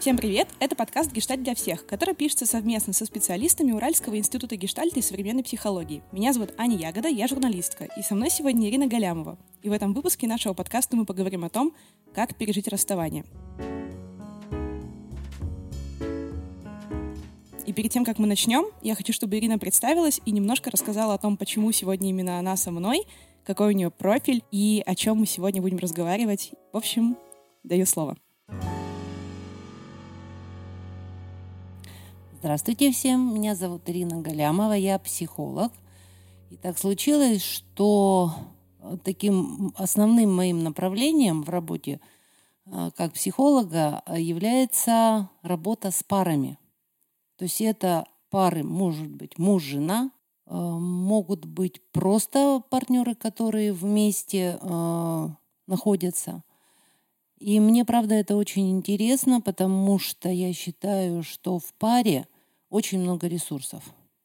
Всем привет! Это подкаст «Гештальт для всех», который пишется совместно со специалистами Уральского института гештальта и современной психологии. Меня зовут Аня Ягода, я журналистка, и со мной сегодня Ирина Галямова. И в этом выпуске нашего подкаста мы поговорим о том, как пережить расставание. И перед тем, как мы начнем, я хочу, чтобы Ирина представилась и немножко рассказала о том, почему сегодня именно она со мной, какой у нее профиль и о чем мы сегодня будем разговаривать. В общем, даю слово. Здравствуйте всем, меня зовут Ирина Галямова, я психолог. И так случилось, что таким основным моим направлением в работе э, как психолога является работа с парами. То есть это пары, может быть, муж-жена, э, могут быть просто партнеры, которые вместе э, находятся – и мне, правда, это очень интересно, потому что я считаю, что в паре очень много ресурсов.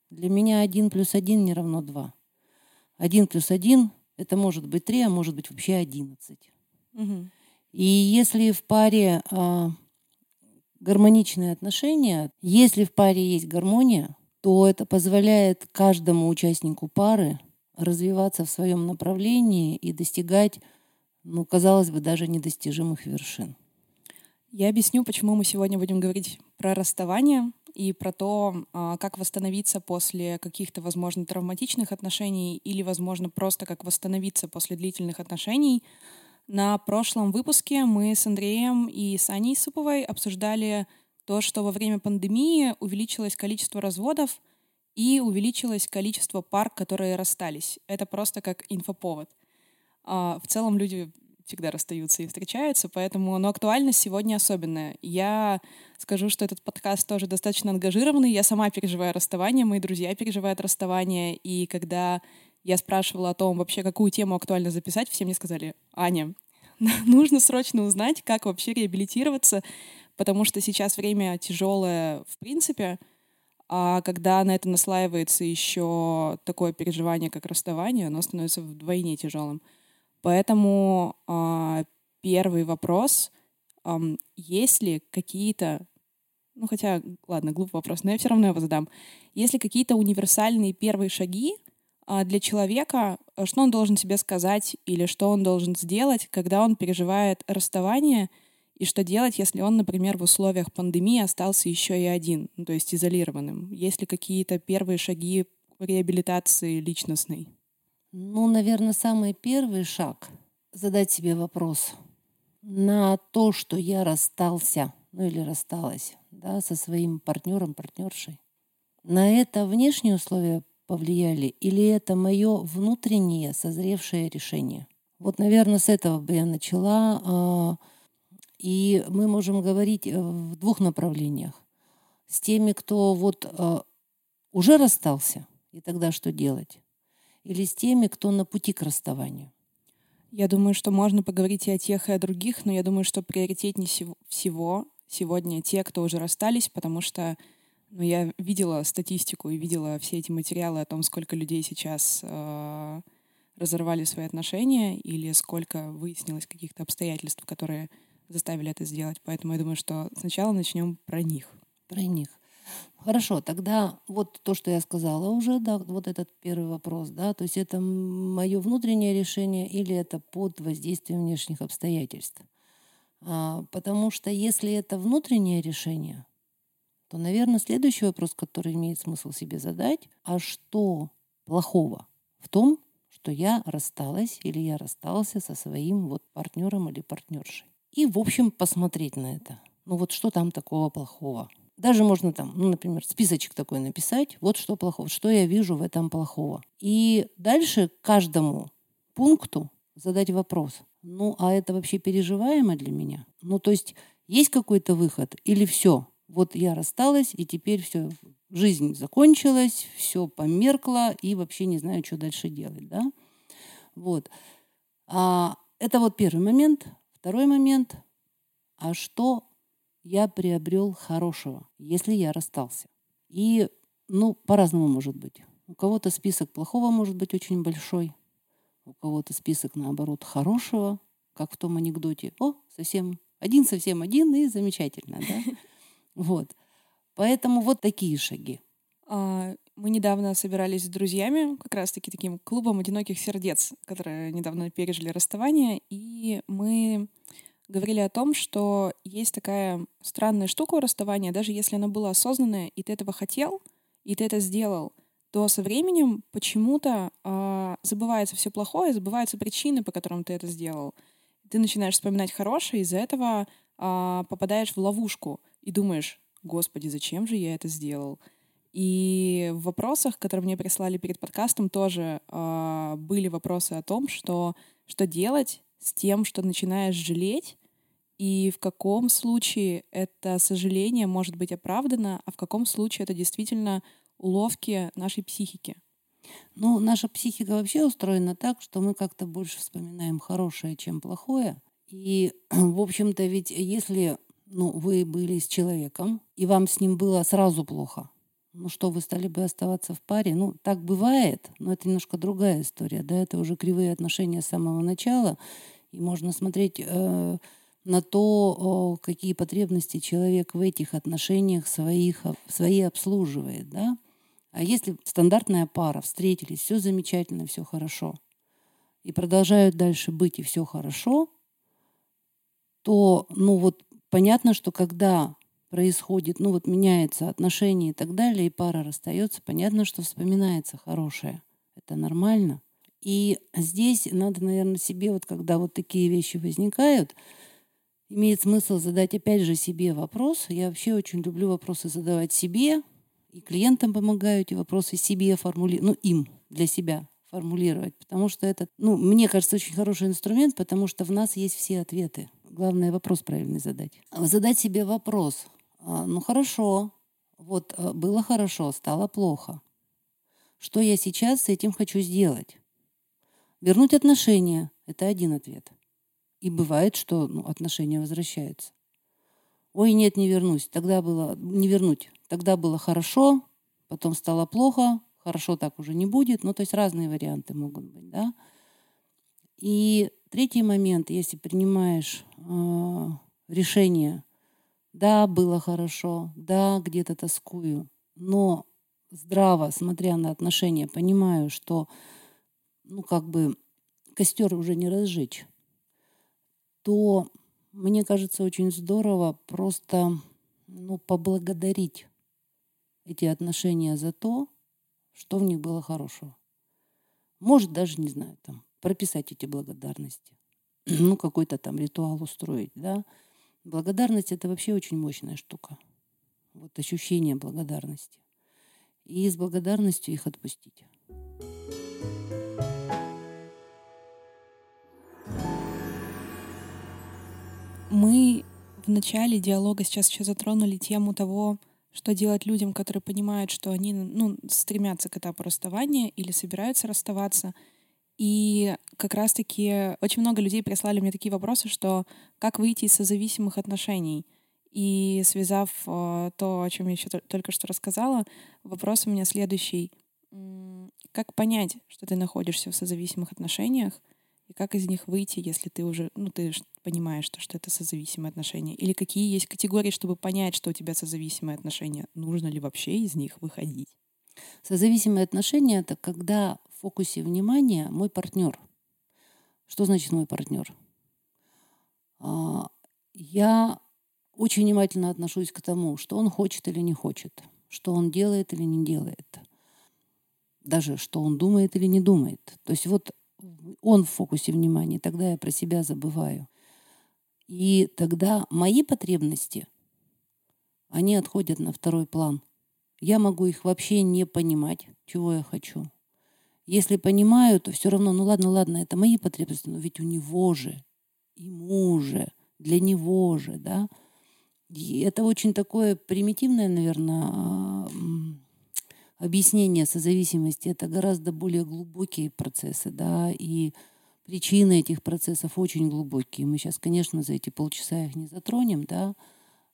Для меня один плюс один не равно два. Один плюс один – это может быть три, а может быть вообще одиннадцать. Угу. И если в паре а, гармоничные отношения, если в паре есть гармония, то это позволяет каждому участнику пары развиваться в своем направлении и достигать ну, казалось бы, даже недостижимых вершин. Я объясню, почему мы сегодня будем говорить про расставание и про то, а, как восстановиться после каких-то, возможно, травматичных отношений или, возможно, просто как восстановиться после длительных отношений. На прошлом выпуске мы с Андреем и Саней Суповой обсуждали то, что во время пандемии увеличилось количество разводов и увеличилось количество пар, которые расстались. Это просто как инфоповод — а, в целом люди всегда расстаются и встречаются, поэтому, но актуальность сегодня особенная. Я скажу, что этот подкаст тоже достаточно ангажированный. Я сама переживаю расставание, мои друзья переживают расставание, и когда я спрашивала о том, вообще какую тему актуально записать, все мне сказали, Аня, нужно срочно узнать, как вообще реабилитироваться, потому что сейчас время тяжелое в принципе, а когда на это наслаивается еще такое переживание, как расставание, оно становится вдвойне тяжелым. Поэтому э, первый вопрос, э, есть ли какие-то, ну хотя, ладно, глупый вопрос, но я все равно его задам. Есть ли какие-то универсальные первые шаги э, для человека, что он должен себе сказать или что он должен сделать, когда он переживает расставание, и что делать, если он, например, в условиях пандемии остался еще и один, ну, то есть изолированным? Есть ли какие-то первые шаги реабилитации личностной? Ну, наверное, самый первый шаг — задать себе вопрос на то, что я расстался, ну или рассталась, да, со своим партнером, партнершей. На это внешние условия повлияли или это мое внутреннее созревшее решение? Вот, наверное, с этого бы я начала. А, и мы можем говорить э, в двух направлениях. С теми, кто вот а, уже расстался, и тогда что делать? Или с теми, кто на пути к расставанию? Я думаю, что можно поговорить и о тех, и о других, но я думаю, что приоритетнее всего сегодня те, кто уже расстались, потому что ну, я видела статистику и видела все эти материалы о том, сколько людей сейчас э, разорвали свои отношения или сколько выяснилось каких-то обстоятельств, которые заставили это сделать. Поэтому я думаю, что сначала начнем про них. Про них. Хорошо, тогда вот то, что я сказала уже, да, вот этот первый вопрос, да, то есть это мое внутреннее решение или это под воздействием внешних обстоятельств. А, потому что если это внутреннее решение, то, наверное, следующий вопрос, который имеет смысл себе задать, а что плохого в том, что я рассталась или я расстался со своим вот партнером или партнершей. И, в общем, посмотреть на это. Ну вот что там такого плохого? Даже можно там, ну, например, списочек такой написать, вот что плохого, что я вижу в этом плохого. И дальше каждому пункту задать вопрос. Ну, а это вообще переживаемо для меня? Ну, то есть есть какой-то выход или все? Вот я рассталась, и теперь все, жизнь закончилась, все померкло, и вообще не знаю, что дальше делать, да? Вот. А, это вот первый момент. Второй момент. А что я приобрел хорошего, если я расстался. И, ну, по-разному может быть. У кого-то список плохого может быть очень большой, у кого-то список, наоборот, хорошего, как в том анекдоте. О, совсем Один совсем один и замечательно, да? Вот. Поэтому вот такие шаги. А, мы недавно собирались с друзьями, как раз-таки таким клубом одиноких сердец, которые недавно пережили расставание, и мы говорили о том, что есть такая странная штука у расставания, даже если она была осознанная, и ты этого хотел, и ты это сделал, то со временем почему-то э, забывается все плохое, забываются причины, по которым ты это сделал. Ты начинаешь вспоминать хорошее, из-за этого э, попадаешь в ловушку и думаешь, господи, зачем же я это сделал? И в вопросах, которые мне прислали перед подкастом, тоже э, были вопросы о том, что что делать с тем, что начинаешь жалеть, и в каком случае это сожаление может быть оправдано, а в каком случае это действительно уловки нашей психики. Ну, наша психика вообще устроена так, что мы как-то больше вспоминаем хорошее, чем плохое. И, в общем-то, ведь если ну, вы были с человеком, и вам с ним было сразу плохо, ну что, вы стали бы оставаться в паре? Ну, так бывает, но это немножко другая история, да, это уже кривые отношения с самого начала, и можно смотреть э, на то, э, какие потребности человек в этих отношениях своих, свои обслуживает, да. А если стандартная пара, встретились, все замечательно, все хорошо, и продолжают дальше быть, и все хорошо, то, ну вот, понятно, что когда происходит, ну вот меняется отношение и так далее, и пара расстается, понятно, что вспоминается хорошее. Это нормально. И здесь надо, наверное, себе, вот когда вот такие вещи возникают, имеет смысл задать опять же себе вопрос. Я вообще очень люблю вопросы задавать себе, и клиентам помогаю эти вопросы себе формулировать, ну им, для себя формулировать, потому что это, ну, мне кажется, очень хороший инструмент, потому что в нас есть все ответы. Главное вопрос правильный задать. Задать себе вопрос, ну хорошо, вот а, было хорошо, стало плохо. Что я сейчас с этим хочу сделать? Вернуть отношения – это один ответ. И бывает, что ну, отношения возвращаются. Ой, нет, не вернусь. Тогда было не вернуть. Тогда было хорошо, потом стало плохо, хорошо так уже не будет. Ну, то есть разные варианты могут быть, да. И третий момент, если принимаешь э, решение да, было хорошо, да, где-то тоскую, но здраво, смотря на отношения, понимаю, что, ну, как бы костер уже не разжечь, то мне кажется очень здорово просто, ну, поблагодарить эти отношения за то, что в них было хорошего. Может, даже, не знаю, там, прописать эти благодарности. Ну, какой-то там ритуал устроить, да. Благодарность это вообще очень мощная штука. Вот ощущение благодарности. И с благодарностью их отпустить. Мы в начале диалога сейчас еще затронули тему того, что делать людям, которые понимают, что они ну, стремятся к этапу расставания или собираются расставаться — и как раз-таки очень много людей прислали мне такие вопросы, что как выйти из созависимых отношений. И связав э, то, о чем я еще только что рассказала, вопрос у меня следующий. Как понять, что ты находишься в созависимых отношениях, и как из них выйти, если ты уже, ну, ты понимаешь, что, что это созависимые отношения? Или какие есть категории, чтобы понять, что у тебя созависимые отношения? Нужно ли вообще из них выходить? Созависимые отношения — это когда в фокусе внимания мой партнер. Что значит мой партнер? А, я очень внимательно отношусь к тому, что он хочет или не хочет, что он делает или не делает, даже что он думает или не думает. То есть вот он в фокусе внимания, тогда я про себя забываю. И тогда мои потребности, они отходят на второй план. Я могу их вообще не понимать, чего я хочу. Если понимаю, то все равно, ну ладно, ладно, это мои потребности, но ведь у него же, ему же, для него же, да. И это очень такое примитивное, наверное, объяснение созависимости. Это гораздо более глубокие процессы, да, и причины этих процессов очень глубокие. Мы сейчас, конечно, за эти полчаса их не затронем, да,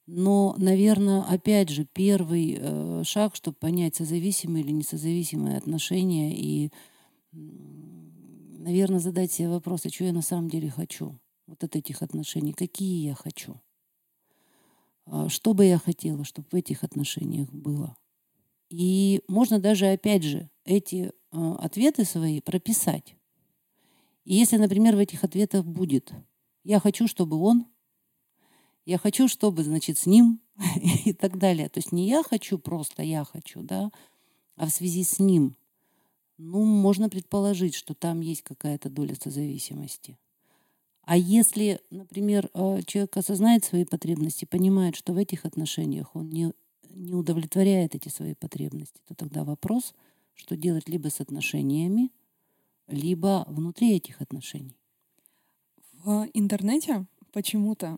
но, наверное, опять же, первый э, шаг, чтобы понять, созависимые или несозависимые отношения, и, наверное, задать себе вопрос, а что я на самом деле хочу. вот от этих отношений, какие я хочу. А, что бы я хотела, чтобы в этих отношениях было. И можно даже, опять же, эти а, ответы свои прописать. И если, например, в этих ответах будет «я хочу, чтобы он», «я хочу, чтобы, значит, с ним» и так далее. То есть не «я хочу просто, я хочу», да, а в связи с ним. Ну, можно предположить, что там есть какая-то доля созависимости. А если, например, э, человек осознает свои потребности, понимает, что в этих отношениях он не, не удовлетворяет эти свои потребности, то тогда вопрос, что делать либо с отношениями, либо внутри этих отношений. В интернете почему-то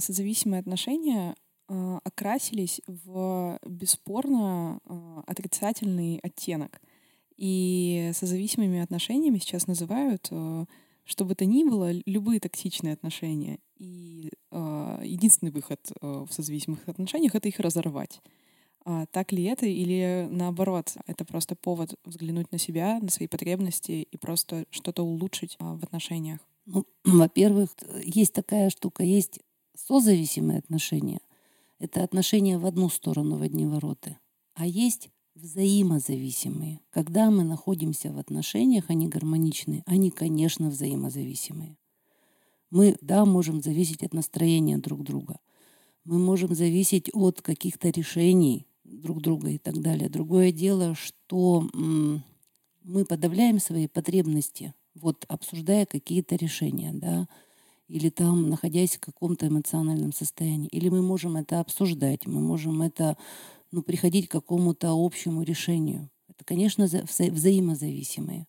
созависимые отношения э, окрасились в бесспорно отрицательный оттенок. И созависимыми отношениями сейчас называют что бы то ни было, любые токсичные отношения. И единственный выход в созависимых отношениях — это их разорвать. А, так ли это или наоборот, это просто повод взглянуть на себя, на свои потребности и просто что-то улучшить а, в отношениях? Ну, во-первых, есть такая штука, есть созависимые отношения. Это отношения в одну сторону, в одни вороты. А есть взаимозависимые. Когда мы находимся в отношениях, они гармоничные, они, конечно, взаимозависимые. Мы, да, можем зависеть от настроения друг друга. Мы можем зависеть от каких-то решений друг друга и так далее. Другое дело, что мы подавляем свои потребности, вот обсуждая какие-то решения, да, или там находясь в каком-то эмоциональном состоянии. Или мы можем это обсуждать, мы можем это ну, приходить к какому-то общему решению. Это, конечно, вза- взаимозависимые.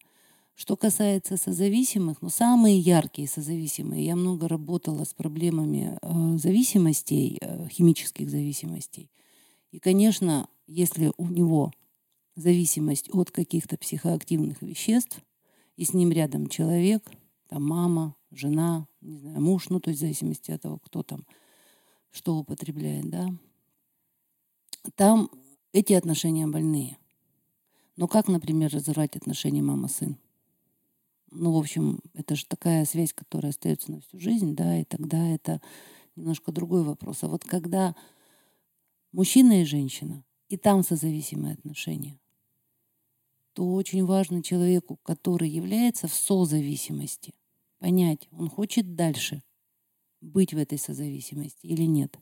Что касается созависимых, ну, самые яркие созависимые, я много работала с проблемами э, зависимостей, э, химических зависимостей. И, конечно, если у него зависимость от каких-то психоактивных веществ, и с ним рядом человек, там мама, жена, не знаю, муж, ну, то есть в зависимости от того, кто там что употребляет, да, там эти отношения больные. Но как, например, разорвать отношения мама-сын? Ну, в общем, это же такая связь, которая остается на всю жизнь, да, и тогда это немножко другой вопрос. А вот когда мужчина и женщина, и там созависимые отношения, то очень важно человеку, который является в созависимости, понять, он хочет дальше быть в этой созависимости или нет.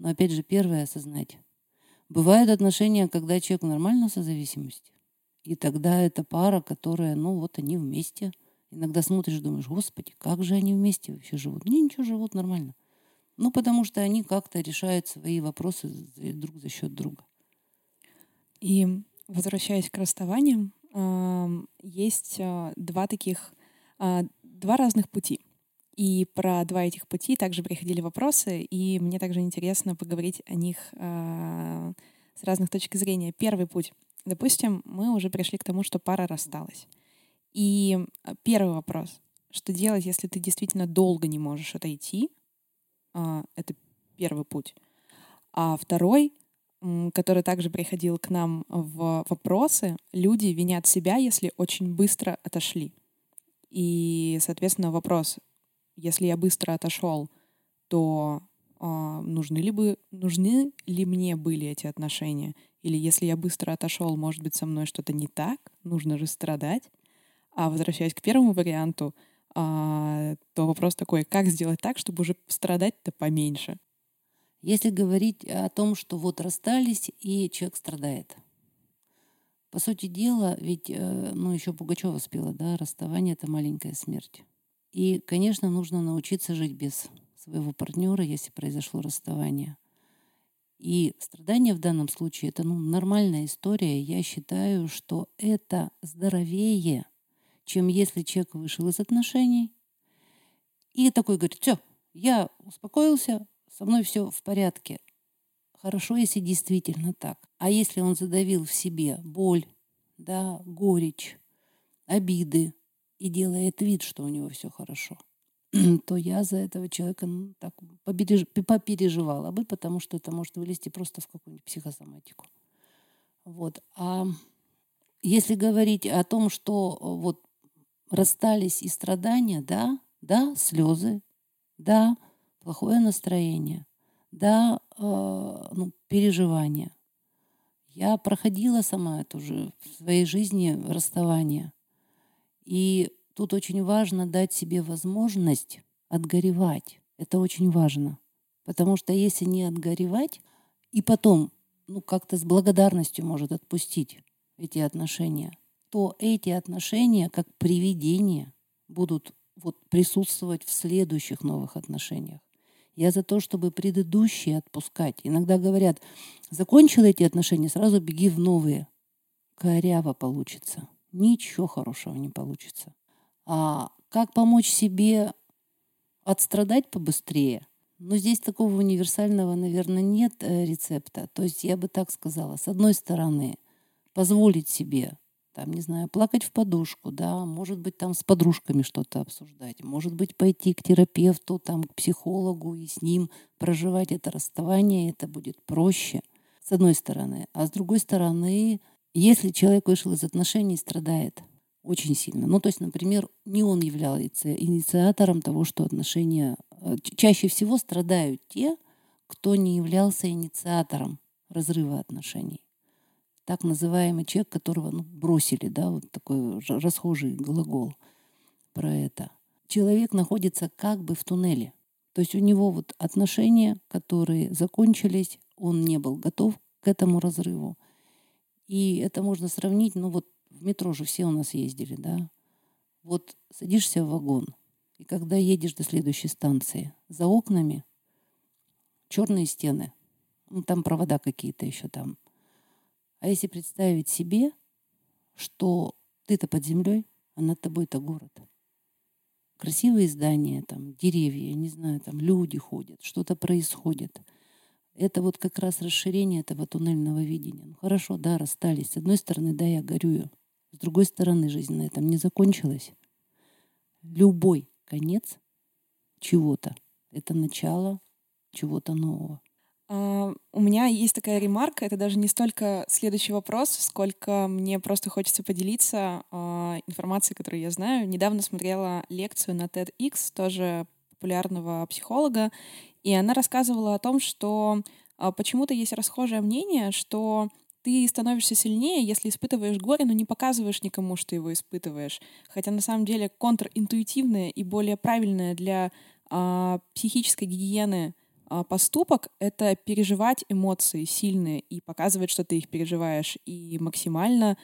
Но опять же, первое осознать, Бывают отношения, когда человек нормально созависимости. И тогда это пара, которая, ну вот они вместе. Иногда смотришь, думаешь, господи, как же они вместе вообще живут? Не, ничего, живут нормально. Ну, потому что они как-то решают свои вопросы друг за счет друга. И возвращаясь к расставаниям, есть а, два таких, а, два разных пути. И про два этих пути также приходили вопросы, и мне также интересно поговорить о них э, с разных точек зрения. Первый путь. Допустим, мы уже пришли к тому, что пара рассталась. И а, первый вопрос. Что делать, если ты действительно долго не можешь отойти? Э, это первый путь. А второй, который также приходил к нам в вопросы, люди винят себя, если очень быстро отошли. И, соответственно, вопрос, если я быстро отошел, то э, нужны, ли бы, нужны ли мне были эти отношения? Или если я быстро отошел, может быть, со мной что-то не так, нужно же страдать. А возвращаясь к первому варианту, э, то вопрос такой, как сделать так, чтобы уже страдать-то поменьше? Если говорить о том, что вот расстались, и человек страдает. По сути дела, ведь, э, ну, еще Пугачева спела, да, расставание — это маленькая смерть. И, конечно, нужно научиться жить без своего партнера, если произошло расставание. И страдания в данном случае это ну, нормальная история. Я считаю, что это здоровее, чем если человек вышел из отношений и такой говорит, все, я успокоился, со мной все в порядке. Хорошо, если действительно так. А если он задавил в себе боль, да, горечь, обиды, и делает вид, что у него все хорошо, то я за этого человека ну, так побереж... попереживала бы, потому что это может вылезти просто в какую-нибудь психосоматику. Вот. А если говорить о том, что вот расстались и страдания, да, да, слезы, Да, плохое настроение. Да, э, ну, переживания. Я проходила сама это уже в своей жизни расставание. И тут очень важно дать себе возможность отгоревать. Это очень важно. Потому что если не отгоревать, и потом ну, как-то с благодарностью может отпустить эти отношения, то эти отношения, как привидения, будут вот присутствовать в следующих новых отношениях. Я за то, чтобы предыдущие отпускать. Иногда говорят, закончил эти отношения, сразу беги в новые. Коряво получится. Ничего хорошего не получится. А как помочь себе отстрадать побыстрее? Ну, здесь такого универсального, наверное, нет э, рецепта. То есть я бы так сказала. С одной стороны, позволить себе там, не знаю, плакать в подушку, да, может быть, там с подружками что-то обсуждать, может быть, пойти к терапевту, там, к психологу и с ним проживать это расставание, это будет проще, с одной стороны. А с другой стороны, если человек вышел из отношений страдает очень сильно, ну, то есть, например, не он являлся инициатором того, что отношения... Э, чаще всего страдают те, кто не являлся инициатором разрыва отношений так называемый человек, которого ну, бросили, да, вот такой расхожий глагол про это. Человек находится как бы в туннеле. То есть у него вот отношения, которые закончились, он не был готов к этому разрыву. И это можно сравнить, ну вот в метро же все у нас ездили, да. Вот садишься в вагон, и когда едешь до следующей станции, за окнами черные стены, ну, там провода какие-то еще там, а если представить себе, что ты-то под землей, а над тобой это город. Красивые здания, там, деревья, не знаю, там люди ходят, что-то происходит. Это вот как раз расширение этого туннельного видения. Ну, хорошо, да, расстались. С одной стороны, да, я горюю. С другой стороны, жизнь на этом не закончилась. Любой конец чего-то — это начало чего-то нового. А, у меня есть такая ремарка, это даже не столько следующий вопрос, сколько мне просто хочется поделиться э, информацией, которую я знаю. Недавно смотрела лекцию на TEDx, тоже популярного психолога, и она рассказывала о том, что э, почему-то есть расхожее мнение, что ты становишься сильнее, если испытываешь горе, но не показываешь никому, что его испытываешь. Хотя на самом деле контринтуитивное и более правильное для э, психической гигиены а, поступок — это переживать эмоции сильные и показывать, что ты их переживаешь, и максимально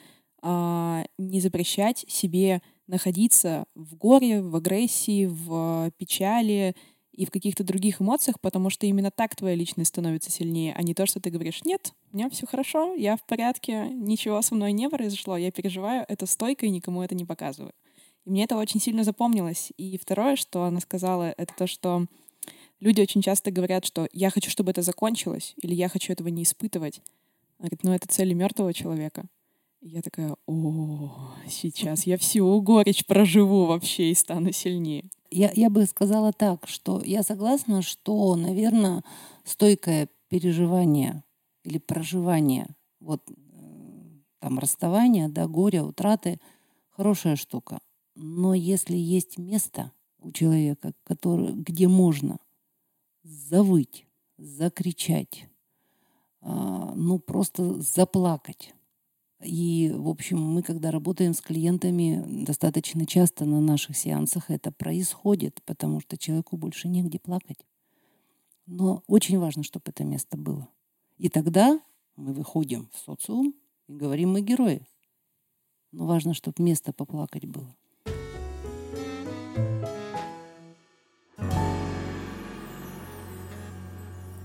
а, не запрещать себе находиться в горе, в агрессии, в печали и в каких-то других эмоциях, потому что именно так твоя личность становится сильнее, а не то, что ты говоришь, нет, у меня все хорошо, я в порядке, ничего со мной не произошло, я переживаю это стойко и никому это не показываю. И мне это очень сильно запомнилось. И второе, что она сказала, это то, что люди очень часто говорят, что я хочу, чтобы это закончилось, или я хочу этого не испытывать. Она говорит, ну это цели мертвого человека. И я такая, о, сейчас я всю горечь проживу вообще и стану сильнее. Я, я бы сказала так, что я согласна, что, наверное, стойкое переживание или проживание вот там расставания, да, горя, утраты — хорошая штука. Но если есть место у человека, который, где можно завыть, закричать, а, ну просто заплакать. И, в общем, мы, когда работаем с клиентами, достаточно часто на наших сеансах это происходит, потому что человеку больше негде плакать. Но очень важно, чтобы это место было. И тогда мы выходим в социум и говорим, мы герои. Но важно, чтобы место поплакать было.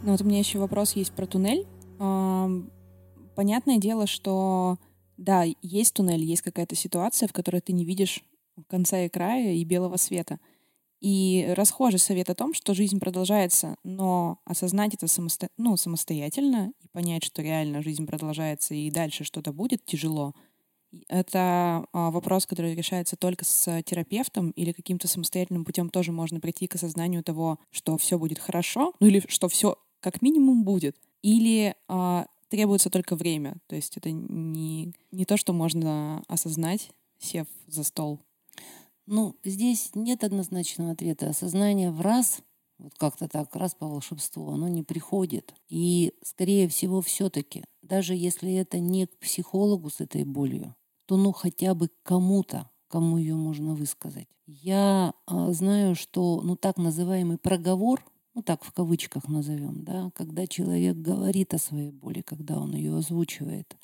Ну вот у меня еще вопрос есть про туннель. Понятное дело, что да, есть туннель, есть какая-то ситуация, в которой ты не видишь конца и края и белого света. И расхожий совет о том, что жизнь продолжается, но осознать это самосто... ну, самостоятельно и понять, что реально жизнь продолжается и дальше что-то будет тяжело, это а, вопрос, который решается только с терапевтом или каким-то самостоятельным путем тоже можно прийти к осознанию того, что все будет хорошо, ну или что все как минимум будет. Или а, требуется только время. То есть это не, не то, что можно осознать, сев за стол. Ну, здесь нет однозначного ответа. Осознание в раз Вот как-то так, раз по волшебству, оно не приходит. И, скорее всего, все-таки, даже если это не к психологу с этой болью, то ну хотя бы кому-то, кому ее можно высказать. Я а, знаю, что ну так называемый проговор, ну так в кавычках назовем, да, когда человек говорит о своей боли, когда он ее озвучивает,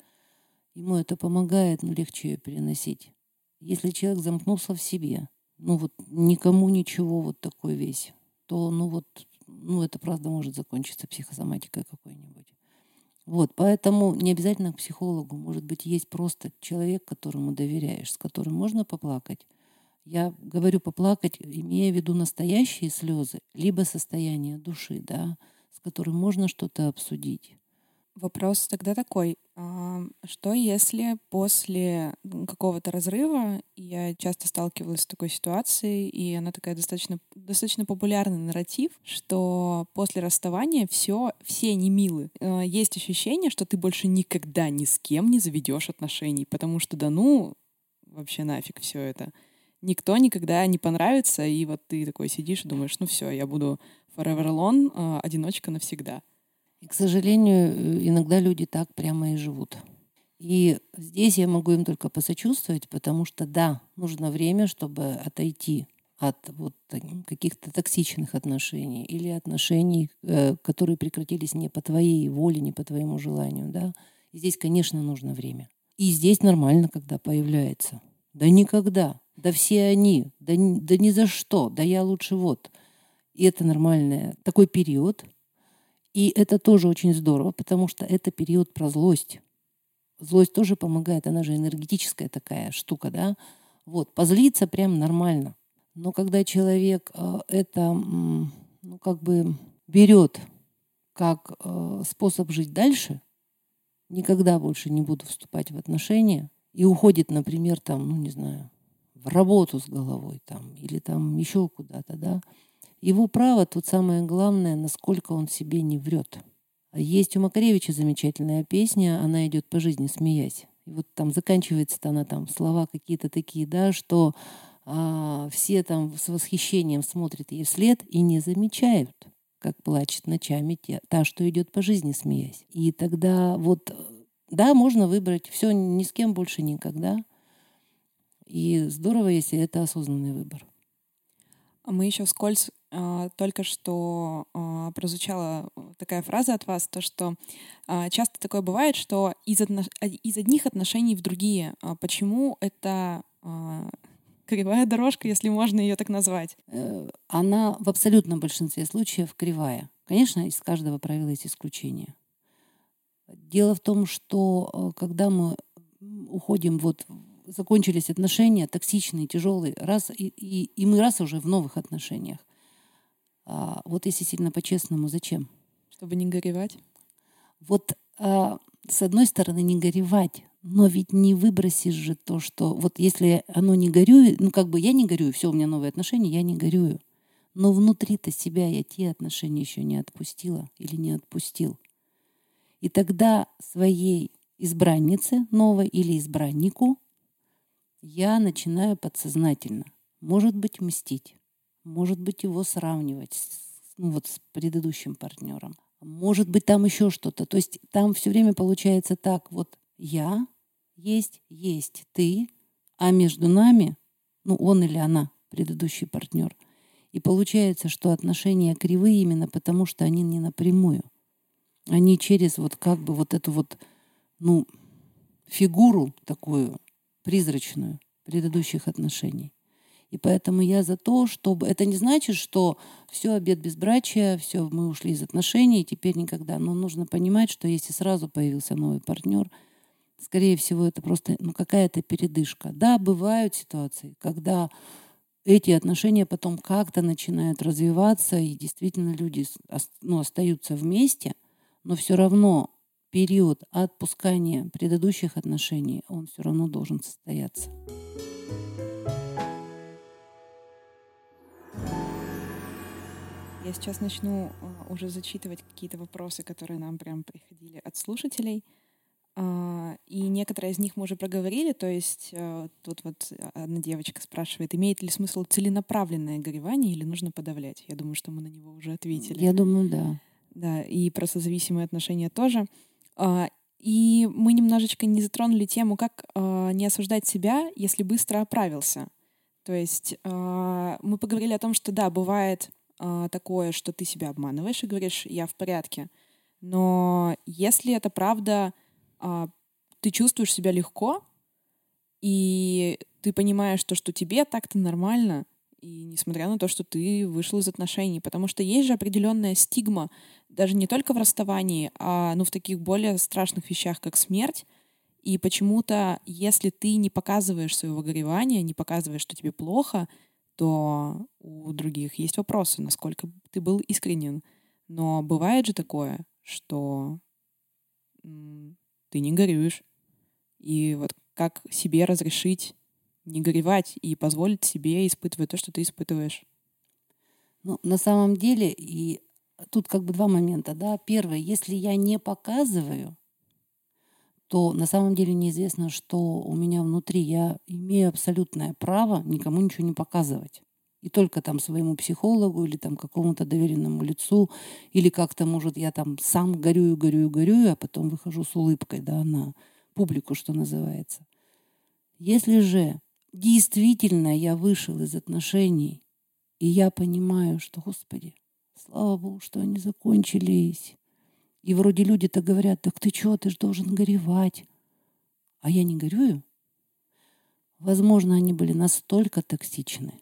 ему это помогает, ну легче ее переносить. Если человек замкнулся в себе, ну вот никому ничего вот такой весь, то ну вот, ну это правда может закончиться психосоматикой какой-нибудь. Вот, поэтому не обязательно к психологу. Может быть, есть просто человек, которому доверяешь, с которым можно поплакать. Я говорю поплакать, имея в виду настоящие слезы, либо состояние души, да, с которым можно что-то обсудить. Вопрос тогда такой, а что если после какого-то разрыва, я часто сталкивалась с такой ситуацией, и она такая достаточно, достаточно популярный нарратив, что после расставания все, все не милы. А, есть ощущение, что ты больше никогда ни с кем не заведешь отношений, потому что да ну, вообще нафиг все это. Никто никогда не понравится, и вот ты такой сидишь и думаешь, ну все, я буду forever alone, а, одиночка навсегда. И, к сожалению, э, иногда люди так прямо и живут. И здесь я могу им только посочувствовать, потому что да, нужно время, чтобы отойти от вот каких-то токсичных отношений или отношений, э, которые прекратились не по твоей воле, не по твоему желанию, да. И здесь, конечно, нужно время. И здесь нормально, когда появляется. Да никогда. Да все они. Да, да ни за что. Да я лучше вот. И это нормальный такой период, и это тоже очень здорово, потому что это период про злость. Злость тоже помогает, она же энергетическая такая штука, да. Вот, позлиться прям нормально. Но когда человек э, это, ну, как бы берет как э, способ жить дальше, никогда больше не буду вступать в отношения, и уходит, например, там, ну, не знаю, в работу с головой там, или там еще куда-то, да, его право тут самое главное, насколько он себе не врет. Есть у Макаревича замечательная песня, она идет по жизни, смеясь. И вот там заканчивается она там слова какие-то такие, да, что а, все там с восхищением смотрят ей вслед и не замечают, как плачет ночами те, та, что идет по жизни, смеясь. И тогда вот, да, можно выбрать все ни с кем больше никогда. И здорово, если это осознанный выбор. А мы еще вскользь а, только что а, прозвучала такая фраза от вас, то что часто такое бывает, что из, отно... из одних отношений в другие. Почему это кривая дорожка, если можно ее так назвать? Э, она в абсолютном большинстве случаев кривая. Конечно, из каждого правила есть исключения. Дело в том, что э, когда мы уходим вот закончились отношения токсичные, тяжелые, раз и, и, и мы раз уже в новых отношениях. А, вот если сильно по-честному, зачем? Чтобы не горевать? Вот а, с одной стороны не горевать, но ведь не выбросишь же то, что... Вот если оно не горюет, ну как бы я не горюю, все, у меня новые отношения, я не горюю. Но внутри-то себя я те отношения еще не отпустила или не отпустил. И тогда своей избраннице новой или избраннику я начинаю подсознательно, может быть, мстить может быть, его сравнивать с, ну, вот с предыдущим партнером. Может быть, там еще что-то. То есть там все время получается так, вот я есть, есть ты, а между нами, ну, он или она, предыдущий партнер. И получается, что отношения кривые именно потому, что они не напрямую. Они через вот как бы вот эту вот, ну, фигуру такую призрачную предыдущих отношений. И поэтому я за то, чтобы... Это не значит, что все, обед безбрачия, все, мы ушли из отношений, теперь никогда. Но нужно понимать, что если сразу появился новый партнер, скорее всего, это просто ну, какая-то передышка. Да, бывают ситуации, когда эти отношения потом как-то начинают развиваться, и действительно люди ну, остаются вместе, но все равно период отпускания предыдущих отношений, он все равно должен состояться. Я сейчас начну а, уже зачитывать какие-то вопросы, которые нам прям приходили от слушателей. А, и некоторые из них мы уже проговорили, то есть э, тут вот одна девочка спрашивает, имеет ли смысл целенаправленное горевание или нужно подавлять? Я думаю, что мы на него уже ответили. Я думаю, да. Да, и про созависимые отношения тоже. А, и мы немножечко не затронули тему, как а, не осуждать себя, если быстро оправился. То есть мы поговорили о том, что да, бывает такое, что ты себя обманываешь и говоришь, я в порядке. Но если это правда а, ты чувствуешь себя легко, и ты понимаешь то, что тебе так-то нормально, и несмотря на то, что ты вышел из отношений, потому что есть же определенная стигма, даже не только в расставании, а ну, в таких более страшных вещах, как смерть. И почему-то, если ты не показываешь своего горевания, не показываешь, что тебе плохо, то у других есть вопросы, насколько ты был искренен. Но бывает же такое, что ты не горюешь. И вот как себе разрешить не горевать и позволить себе испытывать то, что ты испытываешь. Ну, на самом деле, и тут как бы два момента, да. Первое, если я не показываю, то на самом деле неизвестно, что у меня внутри. Я имею абсолютное право никому ничего не показывать. И только там своему психологу или там какому-то доверенному лицу, или как-то, может, я там сам горюю, горюю, горюю, а потом выхожу с улыбкой, да, на публику, что называется. Если же действительно я вышел из отношений, и я понимаю, что, Господи, слава Богу, что они закончились. И вроде люди-то говорят, так ты что, ты же должен горевать. А я не горюю. Возможно, они были настолько токсичны,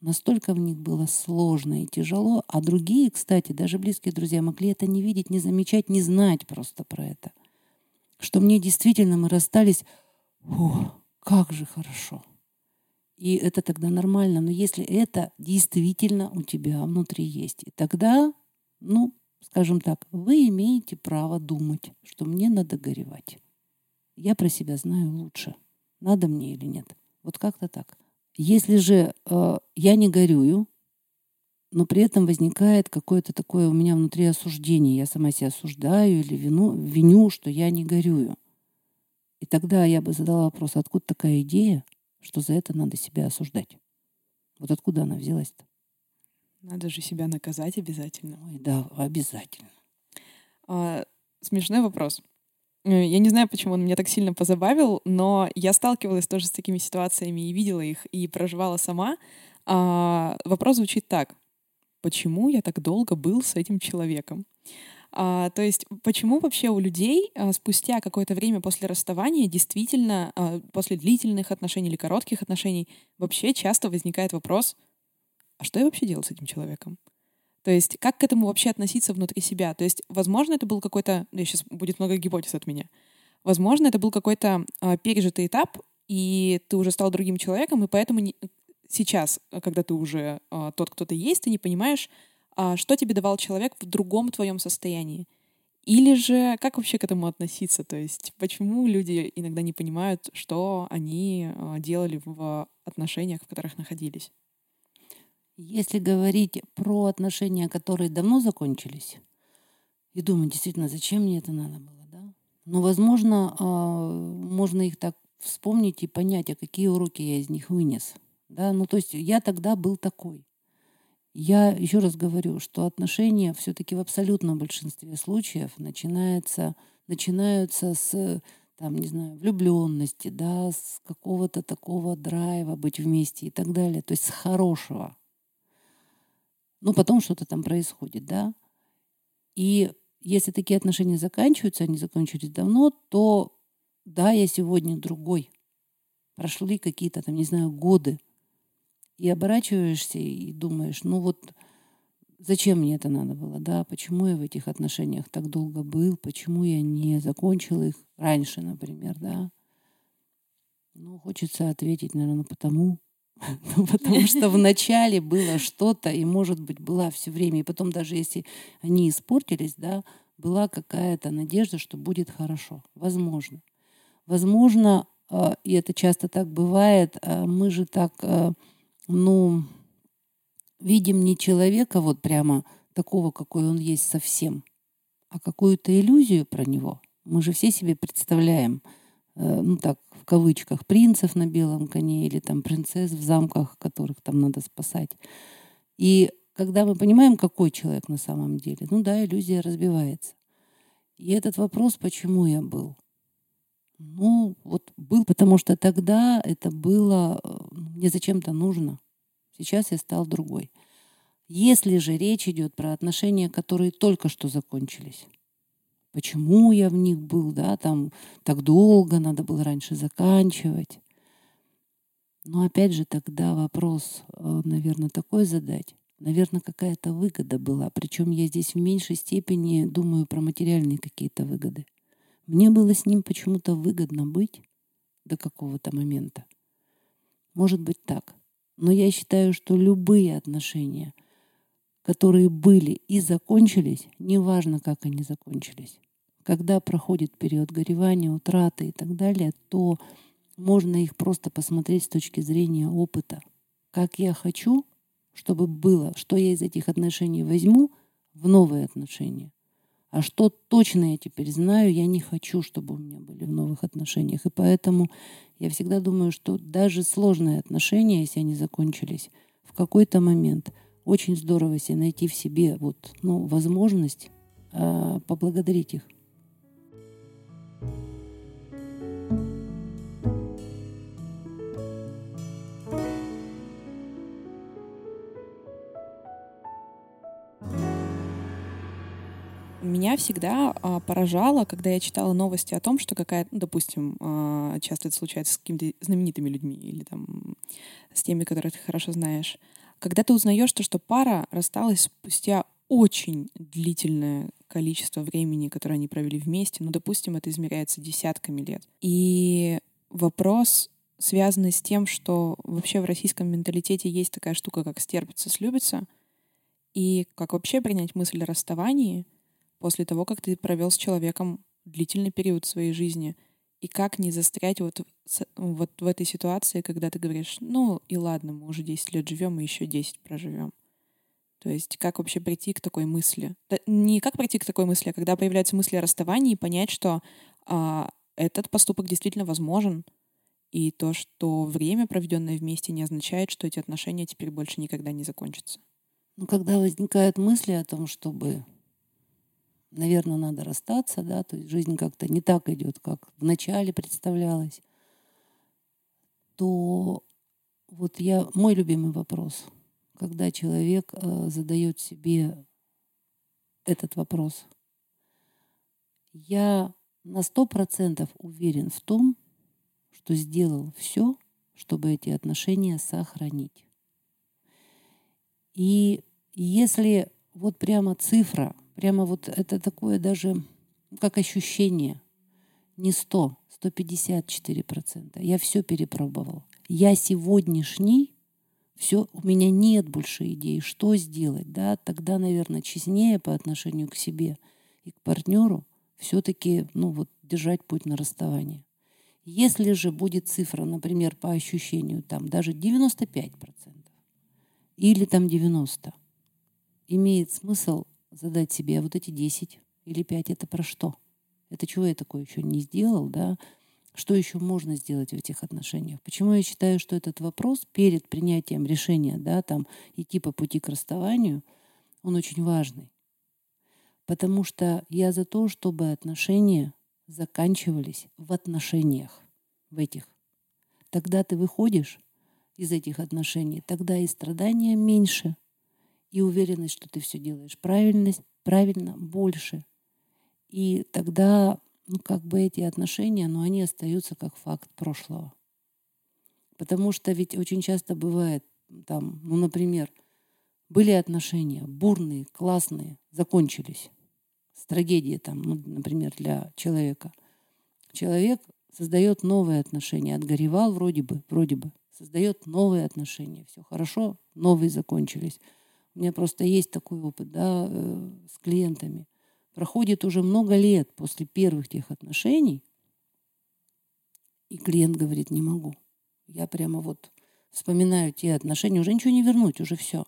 Настолько в них было сложно и тяжело, а другие, кстати, даже близкие друзья могли это не видеть, не замечать, не знать просто про это. Что мне действительно мы расстались, о, как же хорошо. И это тогда нормально. Но если это действительно у тебя внутри есть, тогда, ну, скажем так, вы имеете право думать, что мне надо горевать. Я про себя знаю лучше. Надо мне или нет. Вот как-то так. Если же э, я не горюю, но при этом возникает какое-то такое у меня внутри осуждение, я сама себя осуждаю или вину, виню, что я не горюю. И тогда я бы задала вопрос, откуда такая идея, что за это надо себя осуждать? Вот откуда она взялась-то? Надо же себя наказать обязательно. Ой, да, обязательно. А, смешной вопрос. Э, я не знаю, почему он меня так сильно позабавил, но я сталкивалась тоже с такими ситуациями и видела их, и проживала сама. А, вопрос звучит так. Почему я так долго был с этим человеком? А, то есть почему вообще у людей а, спустя какое-то время после расставания действительно, а, после длительных отношений или коротких отношений, вообще часто возникает вопрос, а что я вообще делал с этим человеком? То есть как к этому вообще относиться внутри себя? То есть, возможно, это был какой-то... Ну, сейчас будет много гипотез от меня. Возможно, это был какой-то э, пережитый этап, и ты уже стал другим человеком, и поэтому не... сейчас, когда ты уже э, тот, кто ты есть, ты не понимаешь, что тебе давал человек в другом твоем состоянии. Или же как вообще к этому относиться? То есть почему люди иногда не понимают, что они э, делали в отношениях, в которых находились? Если говорить про отношения, которые давно закончились, и думаю, действительно, зачем мне это надо было, да? Но, возможно, а, можно их так вспомнить и понять, а какие уроки я из них вынес. Да? Ну, то есть я тогда был такой. Я еще раз говорю, что отношения все-таки в абсолютном большинстве случаев начинаются, начинаются с там, не знаю, влюбленности, да, с какого-то такого драйва быть вместе и так далее. То есть с хорошего. Ну, потом что-то там происходит, да. И если такие отношения заканчиваются, они закончились давно, то да, я сегодня другой. Прошли какие-то там, не знаю, годы. И оборачиваешься и думаешь, ну вот зачем мне это надо было, да, почему я в этих отношениях так долго был, почему я не закончил их раньше, например, да. Ну, хочется ответить, наверное, потому, Ну, потому что в начале было что-то, и, может быть, была все время. И потом, даже если они испортились, да, была какая-то надежда, что будет хорошо. Возможно. Возможно, а, и это часто так бывает, а, мы же так, а, ну, видим не человека вот прямо такого, какой он есть совсем, а какую-то иллюзию про него. Мы же все себе представляем, э, ну так, в кавычках, принцев на белом коне или там принцесс в замках, которых там надо спасать. И когда мы понимаем, какой человек на самом деле, ну да, иллюзия разбивается. И этот вопрос, почему я был? Ну, вот был, потому что тогда это было э, мне зачем-то нужно. Сейчас я стал другой. Если же речь идет про отношения, которые только что закончились, почему я в них был, да, там так долго, надо было раньше заканчивать. Но опять же тогда вопрос, э, наверное, такой задать. Наверное, какая-то выгода была. Причем я здесь в меньшей степени думаю про материальные какие-то выгоды. Мне было с ним почему-то выгодно быть до какого-то момента. Может быть так. Но я считаю, что любые отношения, которые были и закончились, неважно, как они закончились, когда проходит период горевания, утраты и так далее, то можно их просто посмотреть с точки зрения опыта. Как я хочу, чтобы было, что я из этих отношений возьму в новые отношения. А что точно я теперь знаю, я не хочу, чтобы у меня были в новых отношениях. И поэтому я всегда думаю, что даже сложные отношения, если они закончились, в какой-то момент очень здорово себе найти в себе вот, ну, возможность э, поблагодарить их. Меня всегда а, поражало, когда я читала новости о том, что какая, ну, допустим, а, часто это случается с какими-то знаменитыми людьми или там с теми, которых ты хорошо знаешь, когда ты узнаешь то, что пара рассталась спустя очень длительное количество времени, которое они провели вместе, ну, допустим, это измеряется десятками лет. И вопрос, связанный с тем, что вообще в российском менталитете есть такая штука, как стерпится, слюбится, и как вообще принять мысль о расставании — после того, как ты провел с человеком длительный период своей жизни, и как не застрять вот, вот в этой ситуации, когда ты говоришь, ну и ладно, мы уже 10 лет живем, и еще 10 проживем. То есть как вообще прийти к такой мысли? Не как прийти к такой мысли, а когда появляются мысли о расставании, и понять, что а, этот поступок действительно возможен, и то, что время, проведенное вместе, не означает, что эти отношения теперь больше никогда не закончатся. Ну, когда возникают мысли о том, чтобы наверное, надо расстаться, да, то есть жизнь как-то не так идет, как вначале представлялось, то вот я, мой любимый вопрос, когда человек э, задает себе этот вопрос, я на сто процентов уверен в том, что сделал все, чтобы эти отношения сохранить. И если вот прямо цифра Прямо вот это такое даже как ощущение. Не 100, 154%. Я все перепробовал. Я сегодняшний, все, у меня нет больше идей, что сделать. Да? Тогда, наверное, честнее по отношению к себе и к партнеру все-таки ну, вот, держать путь на расставание. Если же будет цифра, например, по ощущению, там даже 95% или там 90%, имеет смысл задать себе, а вот эти 10 или 5 это про что? Это чего я такое еще не сделал, да? Что еще можно сделать в этих отношениях? Почему я считаю, что этот вопрос перед принятием решения, да, там, идти по пути к расставанию, он очень важный. Потому что я за то, чтобы отношения заканчивались в отношениях, в этих. Тогда ты выходишь из этих отношений, тогда и страдания меньше, и уверенность, что ты все делаешь правильно, правильно больше. И тогда, ну, как бы эти отношения, но ну, они остаются как факт прошлого. Потому что ведь очень часто бывает, там, ну, например, были отношения бурные, классные, закончились. С трагедией там, ну, например, для человека. Человек создает новые отношения, отгоревал вроде бы, вроде бы, создает новые отношения, все хорошо, новые закончились. У меня просто есть такой опыт да, э, с клиентами. Проходит уже много лет после первых тех отношений, и клиент говорит, не могу. Я прямо вот вспоминаю те отношения, уже ничего не вернуть, уже все.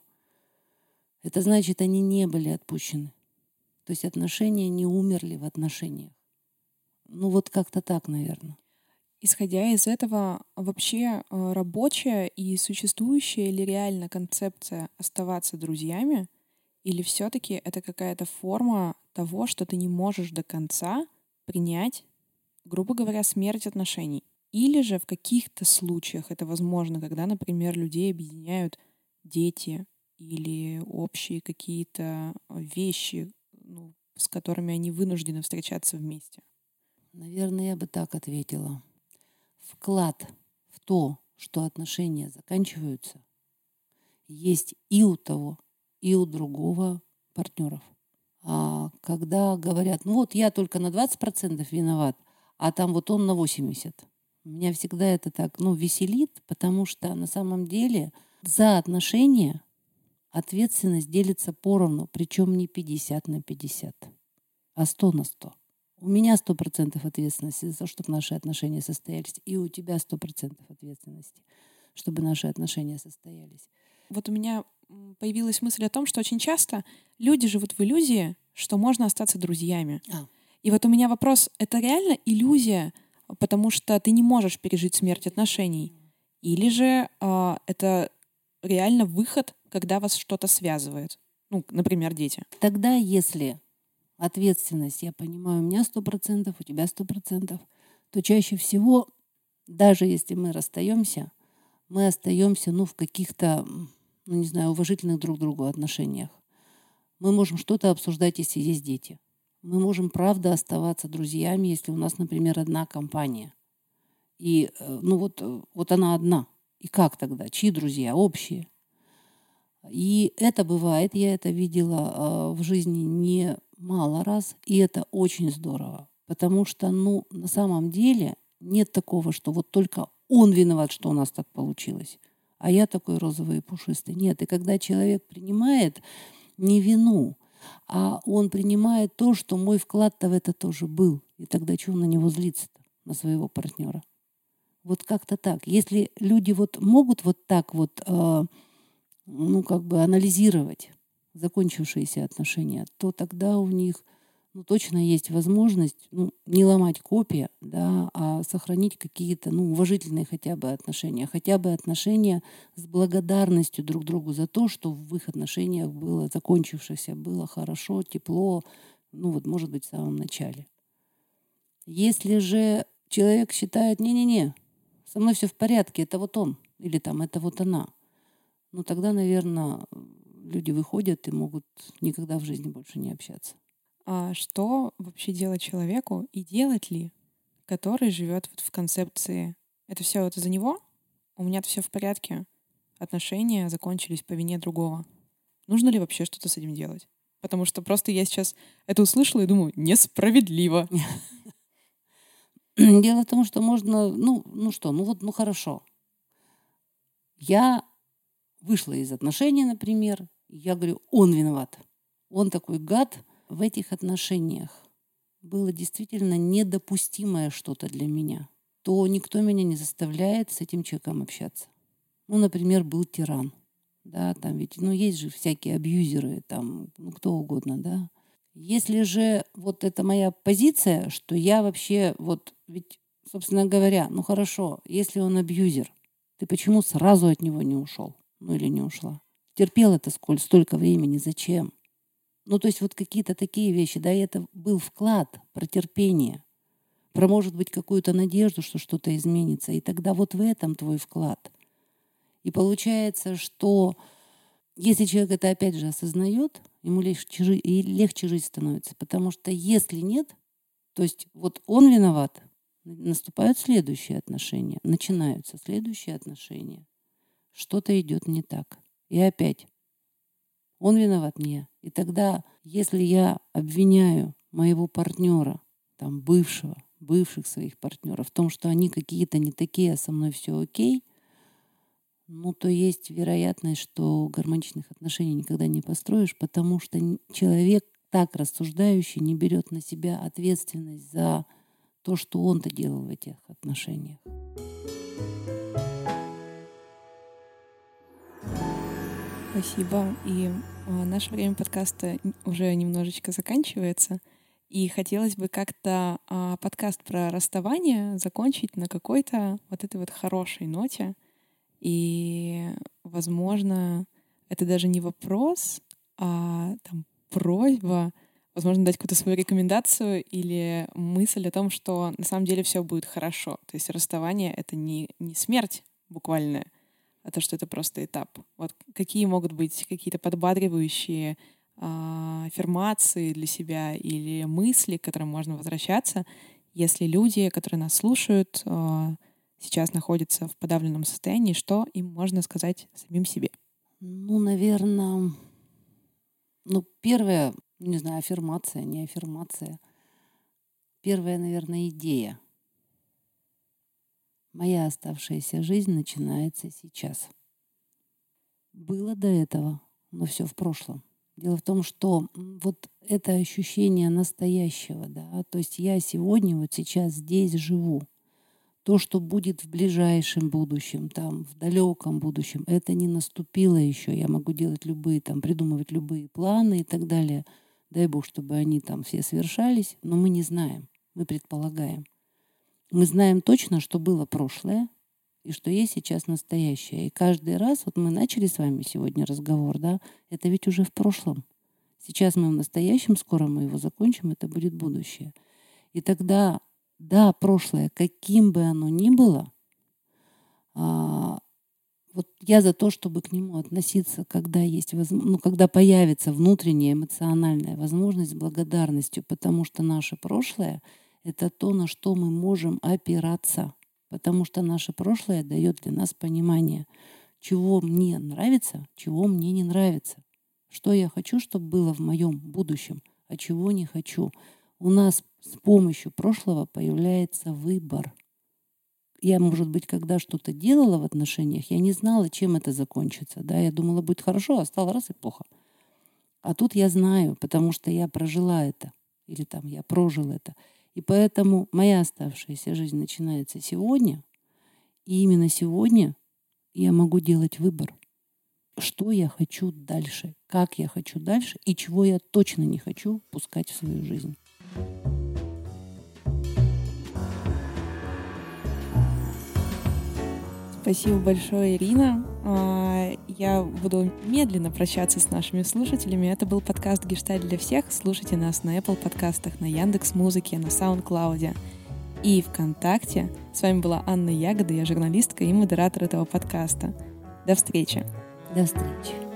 Это значит, они не были отпущены. То есть отношения не умерли в отношениях. Ну вот как-то так, наверное. Исходя из этого, вообще э, рабочая и существующая или реально концепция оставаться друзьями, или все-таки это какая-то форма того, что ты не можешь до конца принять, грубо говоря, смерть отношений? Или же в каких-то случаях это возможно, когда, например, людей объединяют дети или общие какие-то вещи, ну, с которыми они вынуждены встречаться вместе? Наверное, я бы так ответила. Вклад в то, что отношения заканчиваются, есть и у того, и у другого партнеров. А когда говорят, ну вот я только на 20% виноват, а там вот он на 80%. Меня всегда это так, ну, веселит, потому что на самом деле за отношения ответственность делится поровну, причем не 50 на 50, а 100 на 100. У меня 100% ответственности за то, чтобы наши отношения состоялись, и у тебя 100% ответственности, чтобы наши отношения состоялись. Вот у меня появилась мысль о том, что очень часто люди живут в иллюзии, что можно остаться друзьями. А. И вот у меня вопрос, это реально иллюзия, потому что ты не можешь пережить смерть отношений? Или же э, это реально выход, когда вас что-то связывает? Ну, например, дети. Тогда, если ответственность, я понимаю, у меня сто процентов, у тебя сто процентов, то чаще всего, даже если мы расстаемся, мы остаемся, ну, в каких-то, ну, не знаю, уважительных друг другу отношениях. Мы можем что-то обсуждать, если есть дети. Мы можем, правда, оставаться друзьями, если у нас, например, одна компания. И, э, ну, вот, э, вот она одна. И как тогда? Чьи друзья? Общие. И это бывает, я это видела э, в жизни не мало раз, и это очень здорово. Потому что, ну, на самом деле нет такого, что вот только он виноват, что у нас так получилось, а я такой розовый и пушистый. Нет, и когда человек принимает не вину, а он принимает то, что мой вклад-то в это тоже был. И тогда чего на него злиться-то, на своего партнера? Вот как-то так. Если люди вот могут вот так вот, э, ну, как бы анализировать закончившиеся отношения, то тогда у них ну, точно есть возможность ну, не ломать копия, да, а сохранить какие-то ну, уважительные хотя бы отношения, хотя бы отношения с благодарностью друг другу за то, что в их отношениях было закончившееся, было хорошо, тепло, ну вот, может быть, в самом начале. Если же человек считает, не-не-не, со мной все в порядке, это вот он, или там, это вот она, ну тогда, наверное, люди выходят и могут никогда в жизни больше не общаться. А что вообще делать человеку и делать ли, который живет вот в концепции «это все это за него, у меня все в порядке, отношения закончились по вине другого». Нужно ли вообще что-то с этим делать? Потому что просто я сейчас это услышала и думаю, несправедливо. Дело в том, что можно, ну, ну что, ну вот, ну хорошо. Я вышла из отношений, например, я говорю, он виноват. Он такой гад, в этих отношениях было действительно недопустимое что-то для меня, то никто меня не заставляет с этим человеком общаться. Ну, например, был тиран. Да, там ведь, ну, есть же всякие абьюзеры, там, ну, кто угодно, да. Если же вот это моя позиция, что я вообще, вот, ведь, собственно говоря, ну, хорошо, если он абьюзер, ты почему сразу от него не ушел? Ну, или не ушла? Терпел это сколь, столько времени, зачем? Ну, то есть вот какие-то такие вещи, да, и это был вклад про терпение, про, может быть, какую-то надежду, что что-то изменится. И тогда вот в этом твой вклад. И получается, что если человек это опять же осознает, ему легче, жить, и легче жить становится. Потому что если нет, то есть вот он виноват, наступают следующие отношения, начинаются следующие отношения. Что-то идет не так. И опять он виноват мне. И тогда, если я обвиняю моего партнера, там, бывшего, бывших своих партнеров в том, что они какие-то не такие, а со мной все окей, ну, то есть вероятность, что гармоничных отношений никогда не построишь, потому что человек, так рассуждающий, не берет на себя ответственность за то, что он-то делал в этих отношениях. Спасибо. И а, наше время подкаста уже немножечко заканчивается. И хотелось бы как-то а, подкаст про расставание закончить на какой-то вот этой вот хорошей ноте. И, возможно, это даже не вопрос, а там просьба, возможно, дать какую-то свою рекомендацию или мысль о том, что на самом деле все будет хорошо. То есть расставание — это не, не смерть буквальная, а то, что это просто этап. Вот какие могут быть какие-то подбадривающие а, аффирмации для себя или мысли, к которым можно возвращаться, если люди, которые нас слушают, а, сейчас находятся в подавленном состоянии, что им можно сказать самим себе? Ну, наверное, ну, первое, не знаю, аффирмация, не аффирмация. Первая, наверное, идея. Моя оставшаяся жизнь начинается сейчас. Было до этого, но все в прошлом. Дело в том, что вот это ощущение настоящего, да, то есть я сегодня, вот сейчас здесь живу. То, что будет в ближайшем будущем, там, в далеком будущем, это не наступило еще. Я могу делать любые, там, придумывать любые планы и так далее. Дай Бог, чтобы они там все совершались, но мы не знаем, мы предполагаем. Мы знаем точно, что было прошлое, и что есть сейчас настоящее. И каждый раз, вот мы начали с вами сегодня разговор, да, это ведь уже в прошлом. Сейчас мы в настоящем, скоро мы его закончим, это будет будущее. И тогда, да, прошлое, каким бы оно ни было, а, вот я за то, чтобы к нему относиться, когда есть, ну, когда появится внутренняя эмоциональная возможность с благодарностью, потому что наше прошлое — это то, на что мы можем опираться потому что наше прошлое дает для нас понимание, чего мне нравится, чего мне не нравится, что я хочу, чтобы было в моем будущем, а чего не хочу. У нас с помощью прошлого появляется выбор. Я, может быть, когда что-то делала в отношениях, я не знала, чем это закончится. Да? Я думала, будет хорошо, а стало раз и плохо. А тут я знаю, потому что я прожила это. Или там я прожил это. И поэтому моя оставшаяся жизнь начинается сегодня. И именно сегодня я могу делать выбор, что я хочу дальше, как я хочу дальше и чего я точно не хочу пускать в свою жизнь. Спасибо большое, Ирина. А, я буду медленно прощаться с нашими слушателями. Это был подкаст «Гешталь для всех». Слушайте нас на Apple подкастах, на Яндекс Музыке, на SoundCloud и ВКонтакте. С вами была Анна Ягода, я журналистка и модератор этого подкаста. До встречи. До встречи.